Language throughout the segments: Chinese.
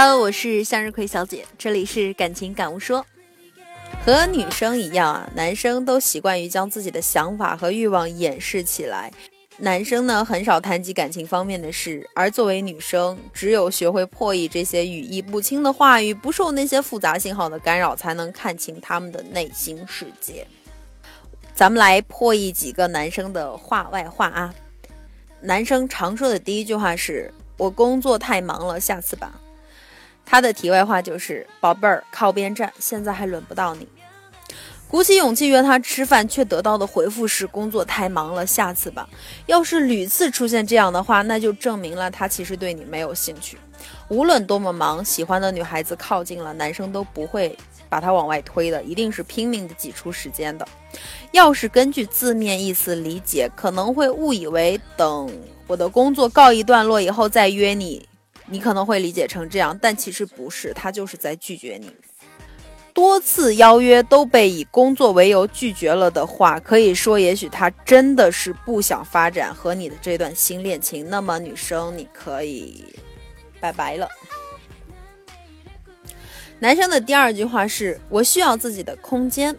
嗨我是向日葵小姐，这里是感情感悟说。和女生一样啊，男生都习惯于将自己的想法和欲望掩饰起来。男生呢，很少谈及感情方面的事，而作为女生，只有学会破译这些语义不清的话语，不受那些复杂信号的干扰，才能看清他们的内心世界。咱们来破译几个男生的话外话啊。男生常说的第一句话是：“我工作太忙了，下次吧。”他的题外话就是：“宝贝儿，靠边站，现在还轮不到你。”鼓起勇气约他吃饭，却得到的回复是工作太忙了，下次吧。要是屡次出现这样的话，那就证明了他其实对你没有兴趣。无论多么忙，喜欢的女孩子靠近了，男生都不会把她往外推的，一定是拼命的挤出时间的。要是根据字面意思理解，可能会误以为等我的工作告一段落以后再约你，你可能会理解成这样，但其实不是，他就是在拒绝你。多次邀约都被以工作为由拒绝了的话，可以说，也许他真的是不想发展和你的这段新恋情。那么，女生你可以拜拜了。男生的第二句话是我需要自己的空间。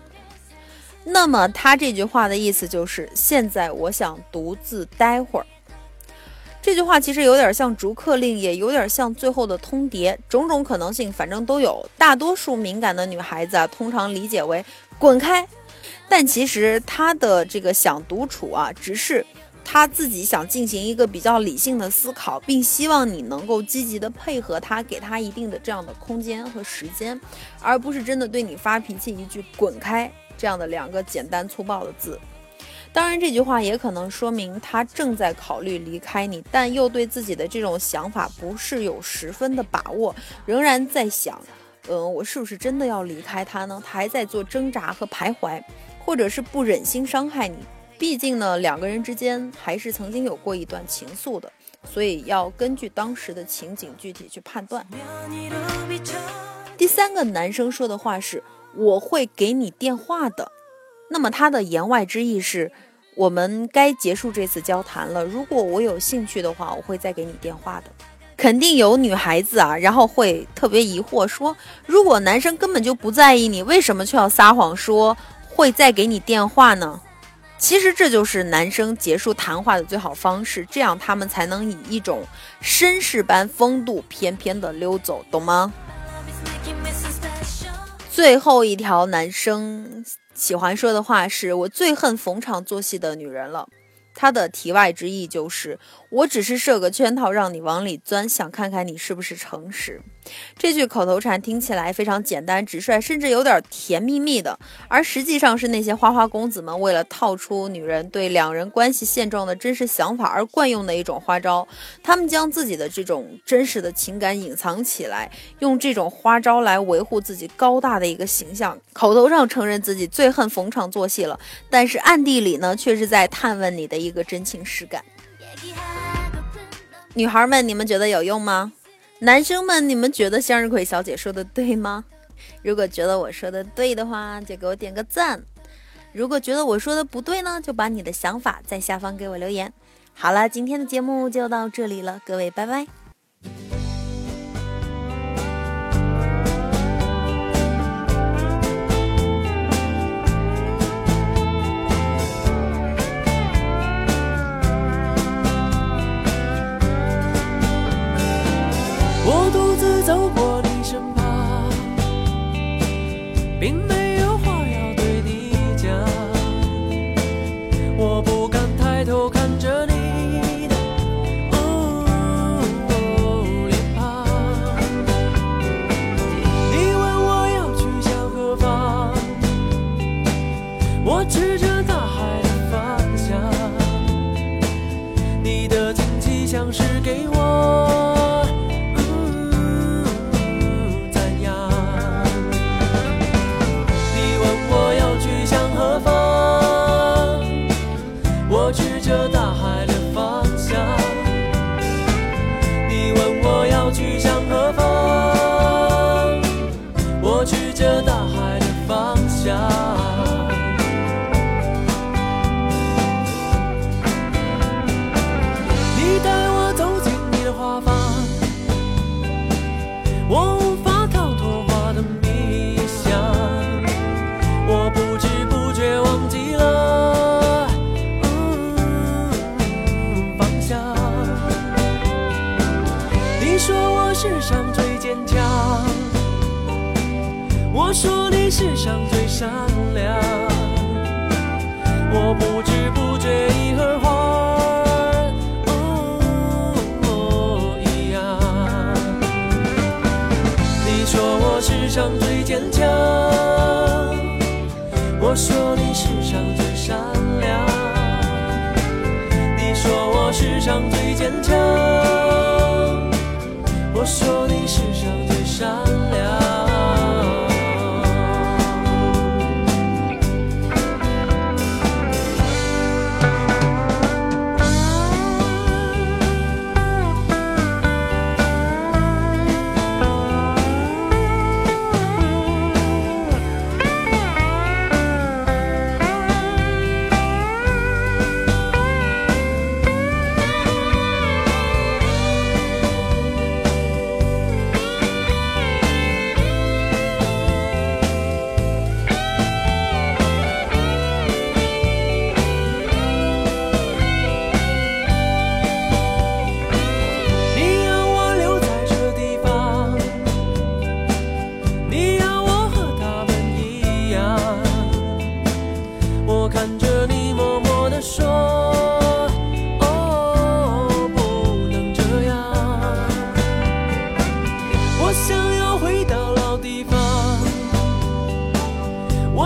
那么他这句话的意思就是，现在我想独自待会儿。这句话其实有点像逐客令，也有点像最后的通牒，种种可能性反正都有。大多数敏感的女孩子啊，通常理解为滚开，但其实她的这个想独处啊，只是她自己想进行一个比较理性的思考，并希望你能够积极的配合她，给她一定的这样的空间和时间，而不是真的对你发脾气，一句滚开这样的两个简单粗暴的字。当然，这句话也可能说明他正在考虑离开你，但又对自己的这种想法不是有十分的把握，仍然在想，嗯，我是不是真的要离开他呢？他还在做挣扎和徘徊，或者是不忍心伤害你。毕竟呢，两个人之间还是曾经有过一段情愫的，所以要根据当时的情景具体去判断。第三个男生说的话是：“我会给你电话的。”那么他的言外之意是，我们该结束这次交谈了。如果我有兴趣的话，我会再给你电话的。肯定有女孩子啊，然后会特别疑惑，说如果男生根本就不在意你，为什么却要撒谎说会再给你电话呢？其实这就是男生结束谈话的最好方式，这样他们才能以一种绅士般风度翩翩的溜走，懂吗？最后一条，男生。喜欢说的话是我最恨逢场作戏的女人了。他的题外之意就是，我只是设个圈套让你往里钻，想看看你是不是诚实。这句口头禅听起来非常简单直率，甚至有点甜蜜蜜的，而实际上是那些花花公子们为了套出女人对两人关系现状的真实想法而惯用的一种花招。他们将自己的这种真实的情感隐藏起来，用这种花招来维护自己高大的一个形象。口头上承认自己最恨逢场作戏了，但是暗地里呢，却是在探问你的一。个真情实感，女孩们，你们觉得有用吗？男生们，你们觉得向日葵小姐说的对吗？如果觉得我说的对的话，就给我点个赞；如果觉得我说的不对呢，就把你的想法在下方给我留言。好了，今天的节目就到这里了，各位，拜拜。着大海的方向。你的惊奇像是给我世上最坚强，我说你世上最善良，我不知不觉已和花一样。你说我世上最坚强，我说你世上最善良，你说我世上最坚强。我说你世上最傻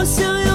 我想要